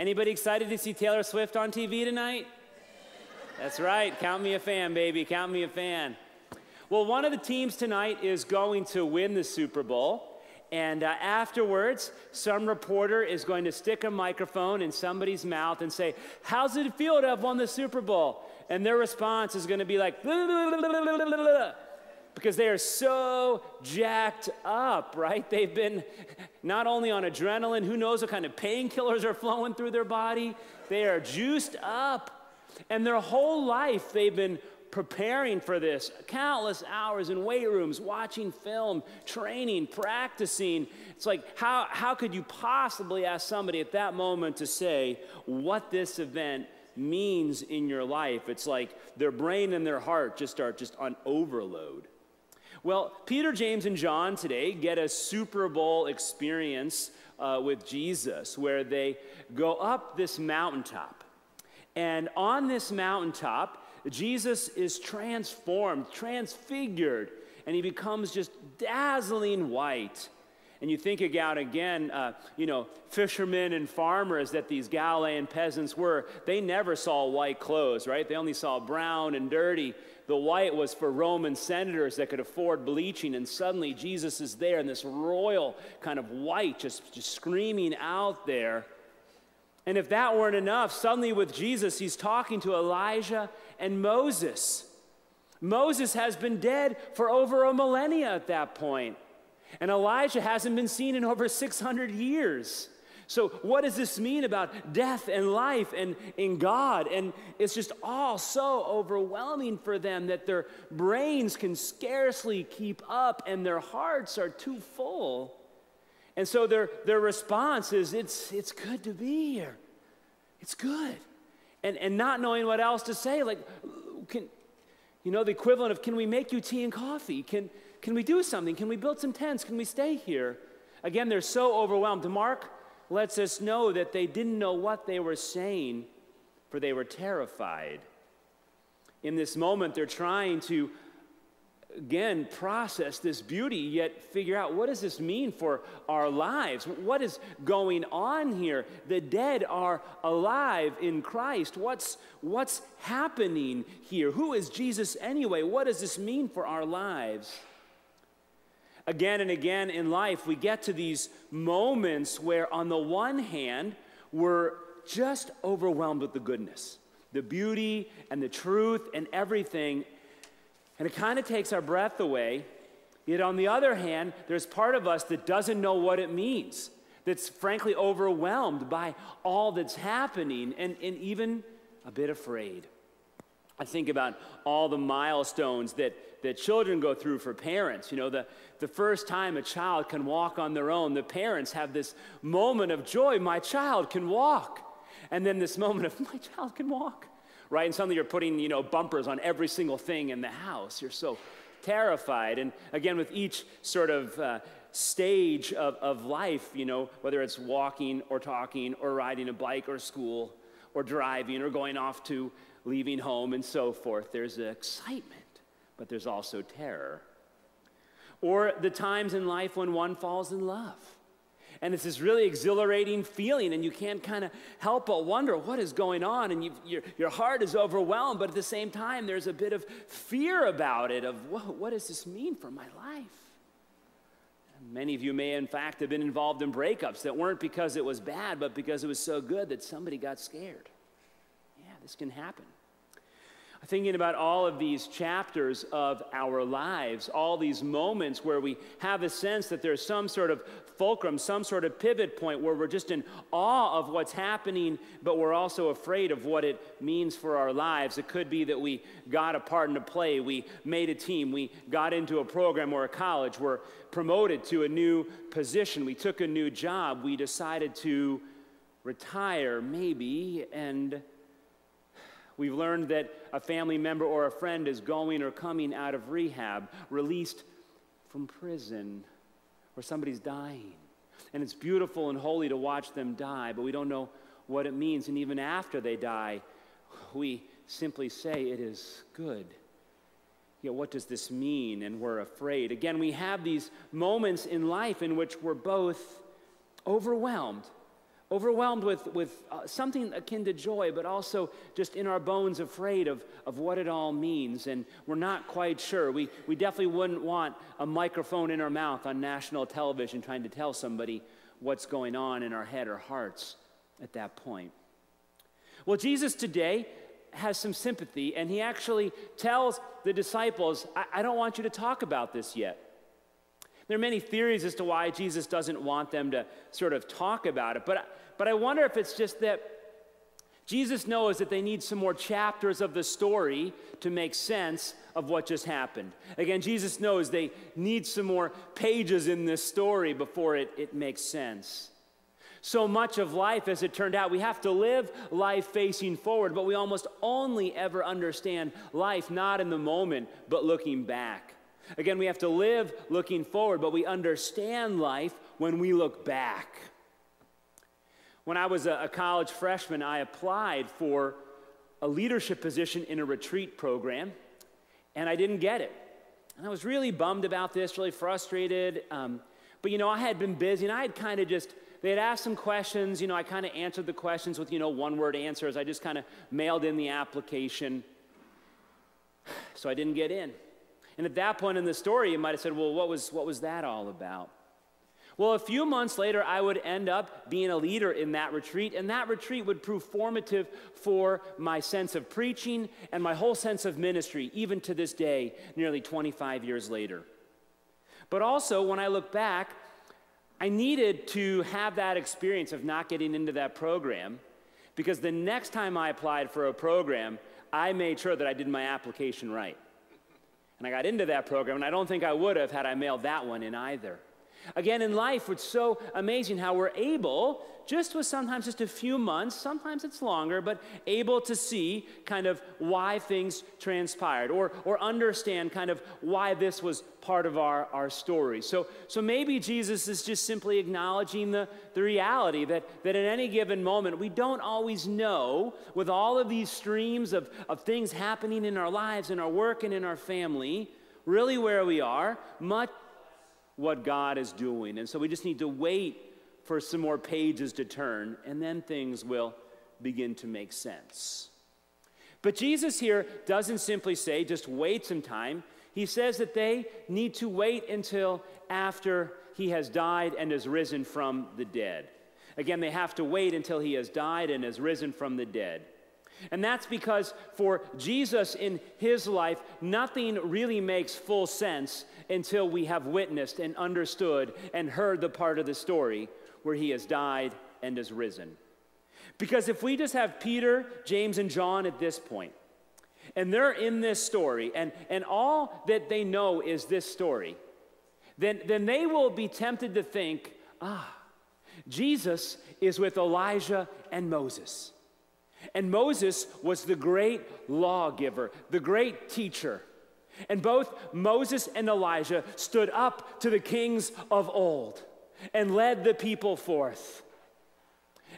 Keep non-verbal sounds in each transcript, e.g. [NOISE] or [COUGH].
Anybody excited to see Taylor Swift on TV tonight? That's right. Count me a fan, baby. Count me a fan. Well, one of the teams tonight is going to win the Super Bowl. And uh, afterwards, some reporter is going to stick a microphone in somebody's mouth and say, How's it feel to have won the Super Bowl? And their response is going to be like, because they are so jacked up, right? They've been not only on adrenaline, who knows what kind of painkillers are flowing through their body, they are juiced up. And their whole life, they've been preparing for this countless hours in weight rooms, watching film, training, practicing. It's like, how, how could you possibly ask somebody at that moment to say what this event means in your life? It's like their brain and their heart just are just on overload. Well, Peter, James, and John today get a Super Bowl experience uh, with Jesus where they go up this mountaintop. And on this mountaintop, Jesus is transformed, transfigured, and he becomes just dazzling white. And you think about again, uh, you know, fishermen and farmers that these Galilean peasants were, they never saw white clothes, right? They only saw brown and dirty. The white was for Roman senators that could afford bleaching. And suddenly Jesus is there in this royal kind of white, just, just screaming out there. And if that weren't enough, suddenly with Jesus, he's talking to Elijah and Moses. Moses has been dead for over a millennia at that point, and Elijah hasn't been seen in over 600 years. So, what does this mean about death and life and in God? And it's just all so overwhelming for them that their brains can scarcely keep up and their hearts are too full. And so their, their response is, it's, it's good to be here. It's good. And, and not knowing what else to say, like, can, you know, the equivalent of, can we make you tea and coffee? Can, can we do something? Can we build some tents? Can we stay here? Again, they're so overwhelmed. Mark lets us know that they didn't know what they were saying, for they were terrified. In this moment, they're trying to again process this beauty yet figure out what does this mean for our lives? What is going on here? The dead are alive in christ. What's what's happening here? Who is jesus anyway? What does this mean for our lives again and again in life we get to these moments where on the one hand we're just overwhelmed with the goodness the beauty and the truth and everything and it kind of takes our breath away. Yet, on the other hand, there's part of us that doesn't know what it means, that's frankly overwhelmed by all that's happening and, and even a bit afraid. I think about all the milestones that, that children go through for parents. You know, the, the first time a child can walk on their own, the parents have this moment of joy my child can walk. And then this [LAUGHS] moment of my child can walk right? And suddenly you're putting, you know, bumpers on every single thing in the house. You're so terrified. And again, with each sort of uh, stage of, of life, you know, whether it's walking or talking or riding a bike or school or driving or going off to leaving home and so forth, there's excitement, but there's also terror. Or the times in life when one falls in love and it's this really exhilarating feeling, and you can't kind of help but wonder what is going on, and your, your heart is overwhelmed, but at the same time, there's a bit of fear about it of what, what does this mean for my life? Many of you may, in fact, have been involved in breakups that weren't because it was bad, but because it was so good that somebody got scared. This can happen thinking about all of these chapters of our lives, all these moments where we have a sense that there's some sort of fulcrum, some sort of pivot point where we're just in awe of what's happening, but we're also afraid of what it means for our lives. It could be that we got a part in a play, we made a team, we got into a program or a college, we're promoted to a new position, we took a new job, we decided to retire maybe, and We've learned that a family member or a friend is going or coming out of rehab, released from prison, or somebody's dying. And it's beautiful and holy to watch them die, but we don't know what it means. And even after they die, we simply say it is good. Yet, what does this mean? And we're afraid. Again, we have these moments in life in which we're both overwhelmed overwhelmed with, with uh, something akin to joy, but also just in our bones afraid of, of what it all means. And we're not quite sure. We, we definitely wouldn't want a microphone in our mouth on national television trying to tell somebody what's going on in our head or hearts at that point. Well, Jesus today has some sympathy, and he actually tells the disciples, I, I don't want you to talk about this yet. There are many theories as to why Jesus doesn't want them to sort of talk about it, but, but I wonder if it's just that Jesus knows that they need some more chapters of the story to make sense of what just happened. Again, Jesus knows they need some more pages in this story before it, it makes sense. So much of life, as it turned out, we have to live life facing forward, but we almost only ever understand life not in the moment, but looking back. Again, we have to live looking forward, but we understand life when we look back. When I was a, college freshman, I applied for a leadership position in a retreat program, and I didn't get it. And I was really bummed about this, really frustrated. Um, but you know, I had been busy, and I had kind of just they had asked some questions. You know, I kind of answered the questions with, you know, one word answers. I just kind of mailed in the application. So I didn't get in. And at that point in the story, you might have said, well, what was, what was that all about? Well, a few months later, I would end up being a leader in that retreat, and that retreat would prove formative for my sense of preaching and my whole sense of ministry, even to this day, nearly 25 years later. But also, when I look back, I needed to have that experience of not getting into that program because the next time I applied for a program, I made sure that I did my application right. And I got into that program, and I don't think I would have had I mailed that one in either. Again, in life, it's so amazing how we're able, just with sometimes just a few months, sometimes it's longer, but able to see kind of why things transpired or, or understand kind of why this was part of our, our story. So, so maybe Jesus is just simply acknowledging the, the reality that, that in any given moment, we don't always know, with all of these streams of, of things happening in our lives, in our work, and in our family, really where we are, much what God is doing. And so we just need to wait for some more pages to turn, and then things will begin to make sense. But Jesus here doesn't simply say, just wait some time. He says that they need to wait until after he has died and is risen from the dead. Again, they have to wait until he has died and is risen from the dead. And that's because for Jesus in his life, nothing really makes full sense until we have witnessed and understood and heard the part of the story where he has died and is risen. Because if we just have Peter, James, and John at this point, and they're in this story, and, and all that they know is this story, then, then they will be tempted to think, ah, Jesus is with Elijah and Moses. And Moses was the great lawgiver, the great teacher. And both Moses and Elijah stood up to the kings of old and led the people forth.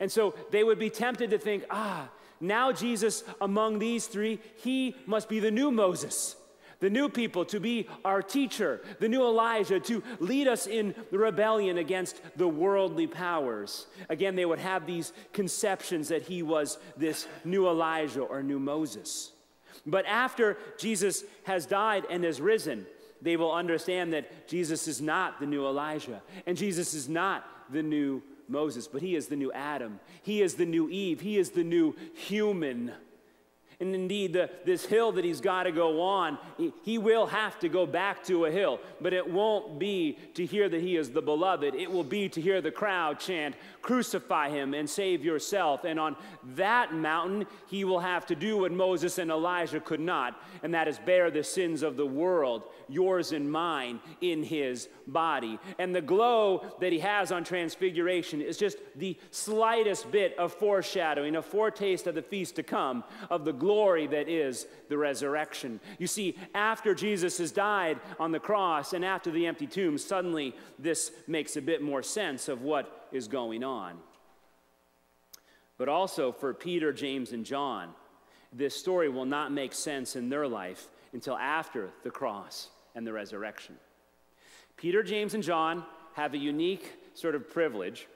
And so they would be tempted to think, ah, now Jesus among these three, he must be the new Moses the new people to be our teacher, the new Elijah to lead us in the rebellion against the worldly powers. Again, they would have these conceptions that he was this new Elijah or new Moses. But after Jesus has died and has risen, they will understand that Jesus is not the new Elijah and Jesus is not the new Moses, but he is the new Adam. He is the new Eve. He is the new human. And indeed, the, this hill that he's got to go on, he, he will have to go back to a hill. But it won't be to hear that he is the beloved. It will be to hear the crowd chant, Crucify him and save yourself. And on that mountain, he will have to do what Moses and Elijah could not, and that is bear the sins of the world, yours and mine, in his body. And the glow that he has on Transfiguration is just the slightest bit of foreshadowing, a foretaste of the feast to come, of the glory that is the resurrection. You see, after Jesus has died on the cross and after the empty tomb, suddenly this makes a bit more sense of what is going on. But also for Peter, James, and John, this story will not make sense in their life until after the cross and the resurrection. Peter, James, and John have a unique sort of privilege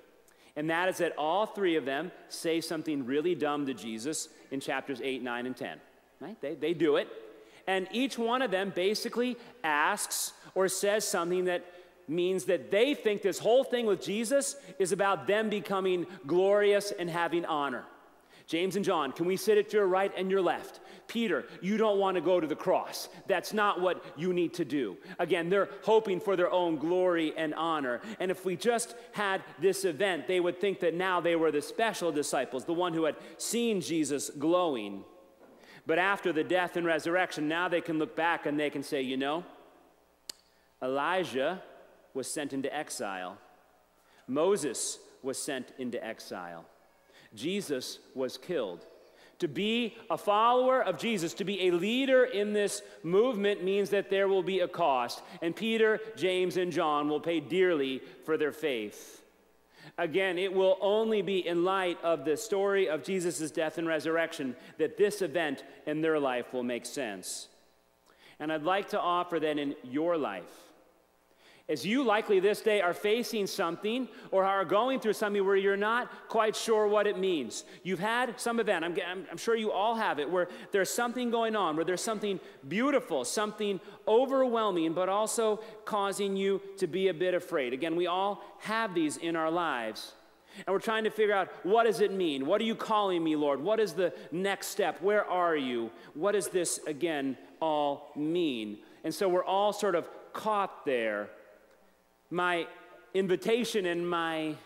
And that is that all three of them say something really dumb to Jesus in chapters 8, 9, and 10. Right? They, they do it. And each one of them basically asks or says something that means that they think this whole thing with Jesus is about them becoming glorious and having honor. James and John, can we sit at your right and your left? Peter, you don't want to go to the cross. That's not what you need to do. Again, they're hoping for their own glory and honor. And if we just had this event, they would think that now they were the special disciples, the one who had seen Jesus glowing. But after the death and resurrection, now they can look back and they can say, you know, Elijah was sent into exile, Moses was sent into exile, Jesus was killed. To be a follower of Jesus, to be a leader in this movement, means that there will be a cost. And Peter, James, and John will pay dearly for their faith. Again, it will only be in light of the story of Jesus' death and resurrection that this event in their life will make sense. And I'd like to offer that in your life as you likely this day are facing something or are going through something where you're not quite sure what it means. You've had some event, I'm, I'm, I'm, sure you all have it, where there's something going on, where there's something beautiful, something overwhelming, but also causing you to be a bit afraid. Again, we all have these in our lives. And we're trying to figure out what does it mean? What are you calling me, Lord? What is the next step? Where are you? What does this, again, all mean? And so we're all sort of caught there my invitation and my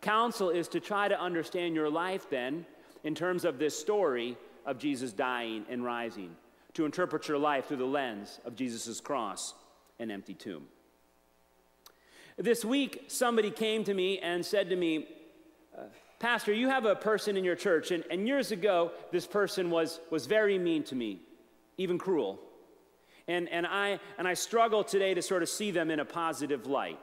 counsel is to try to understand your life then in terms of this story of Jesus dying and rising, to interpret your life through the lens of Jesus' cross and empty tomb. This week, somebody came to me and said to me, uh, Pastor, you have a person in your church, and, and years ago, this person was, was very mean to me, even cruel. And, and, I, and I struggle today to sort of see them in a positive light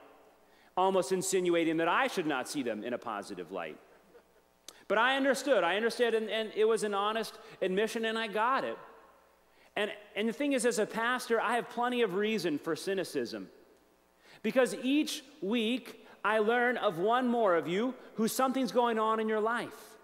almost insinuating that I should not see them in a positive light. But I understood. I understood, and, and, it was an honest admission, and I got it. And, and the thing is, as a pastor, I have plenty of reason for cynicism. Because each week, I learn of one more of you who something's going on in your life,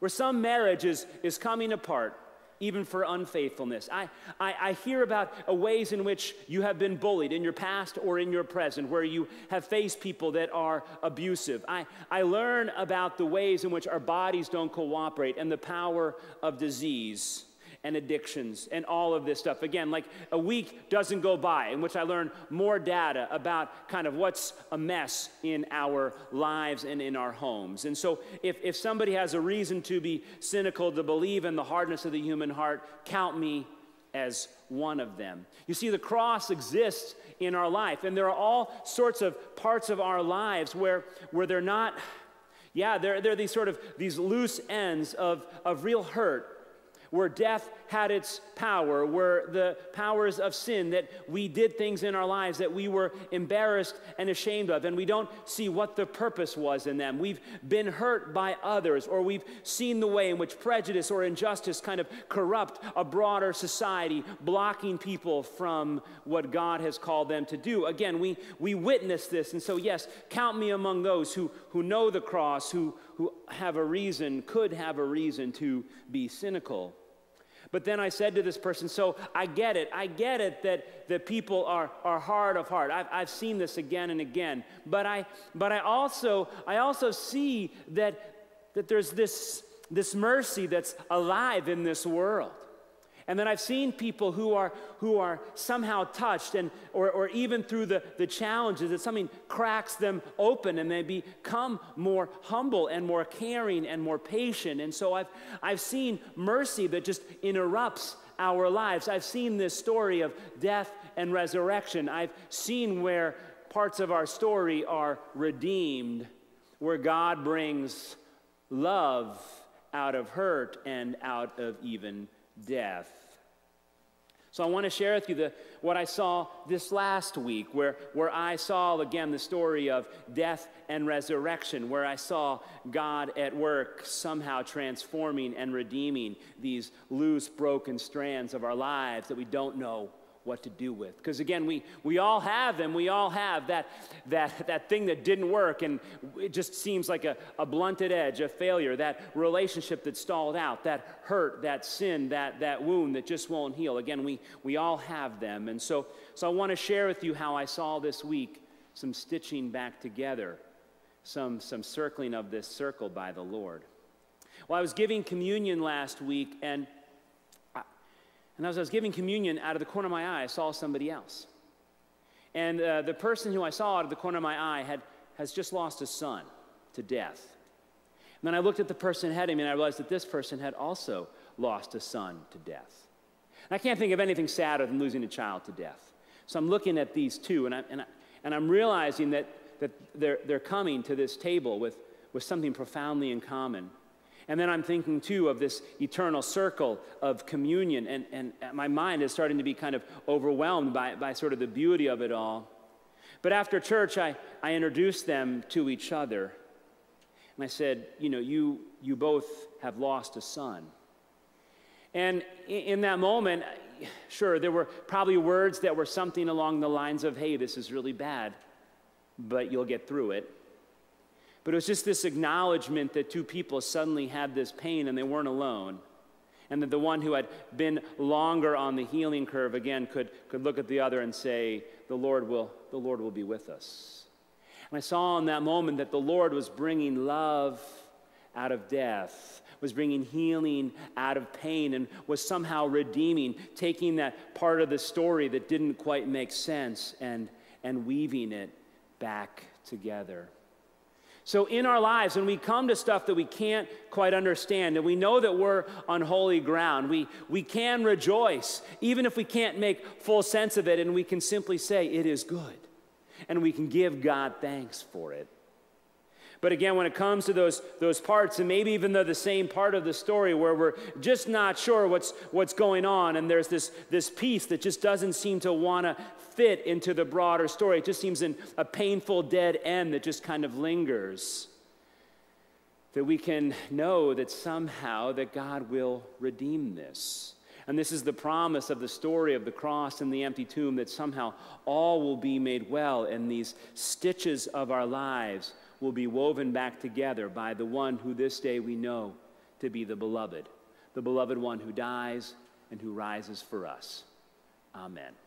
where some marriage is, is coming apart, even for unfaithfulness. I, I, I, hear about ways in which you have been bullied in your past or in your present, where you have faced people that are abusive. I, I learn about the ways in which our bodies don't cooperate and the power of disease and addictions and all of this stuff. Again, like a week doesn't go by in which I learn more data about kind of what's a mess in our lives and in our homes. And so if, if somebody has a reason to be cynical, to believe in the hardness of the human heart, count me as one of them. You see, the cross exists in our life, and there are all sorts of parts of our lives where, where they're not, yeah, they're, they're these sort of these loose ends of, of real hurt where death had its power, where the powers of sin, that we did things in our lives that we were embarrassed and ashamed of, and we don't see what the purpose was in them. We've been hurt by others, or we've seen the way in which prejudice or injustice kind of corrupt a broader society, blocking people from what God has called them to do. Again, we, we witness this, and so, yes, count me among those who, who know the cross, who, who have a reason, could have a reason to be cynical. But then I said to this person, So I get it. I get it that, that people are, are hard of heart. I've, I've seen this again and again. But I, but I, also, I also see that, that there's this, this mercy that's alive in this world. And then I've seen people who are, who are somehow touched, and, or, or even through the, the challenges, that something cracks them open and they become more humble and more caring and more patient. And so I've, I've seen mercy that just interrupts our lives. I've seen this story of death and resurrection. I've seen where parts of our story are redeemed, where God brings love out of hurt and out of even death. So I want to share with you the, what I saw this last week, where, where I saw again the story of death and resurrection, where I saw God at work somehow transforming and redeeming these loose, broken strands of our lives that we don't know what to do with. Because again, we, we all have them. We all have that, that, that thing that didn't work and it just seems like a, a blunted edge, a failure, that relationship that stalled out, that hurt, that sin, that, that wound that just won't heal. Again, we, we all have them. And so, so I want to share with you how I saw this week some stitching back together, some, some circling of this circle by the Lord. Well, I was giving communion last week, and, and as I was giving communion, out of the corner of my eye, I saw somebody else. And uh, the person who I saw out of the corner of my eye had, has just lost a son to death. And then I looked at the person ahead of me, and I realized that this person had also lost a son to death. And I can't think of anything sadder than losing a child to death. So I'm looking at these two, and, I, and, I, and I'm realizing that, that they're, they're coming to this table with, with something profoundly in common. And then I'm thinking too of this eternal circle of communion, and, and my mind is starting to be kind of overwhelmed by, by sort of the beauty of it all. But after church, I, I introduced them to each other. And I said, You know, you, you both have lost a son. And in that moment, sure, there were probably words that were something along the lines of, Hey, this is really bad, but you'll get through it. But it was just this acknowledgement that two people suddenly had this pain and they weren't alone. And that the one who had been longer on the healing curve again could, could look at the other and say, the Lord, will, the Lord will be with us. And I saw in that moment that the Lord was bringing love out of death, was bringing healing out of pain, and was somehow redeeming, taking that part of the story that didn't quite make sense and, and weaving it back together. So, in our lives, when we come to stuff that we can't quite understand, and we know that we're on holy ground, we, we can rejoice, even if we can't make full sense of it, and we can simply say, It is good. And we can give God thanks for it. But again, when it comes to those, those parts, and maybe even though the same part of the story where we're just not sure what's, what's going on, and there's this, this piece that just doesn't seem to want to fit into the broader story, it just seems a painful dead end that just kind of lingers, that we can know that somehow that God will redeem this. And this is the promise of the story of the cross and the empty tomb that somehow all will be made well, in these stitches of our lives will be woven back together by the one who this day we know to be the beloved, the beloved one who dies and who rises for us. Amen.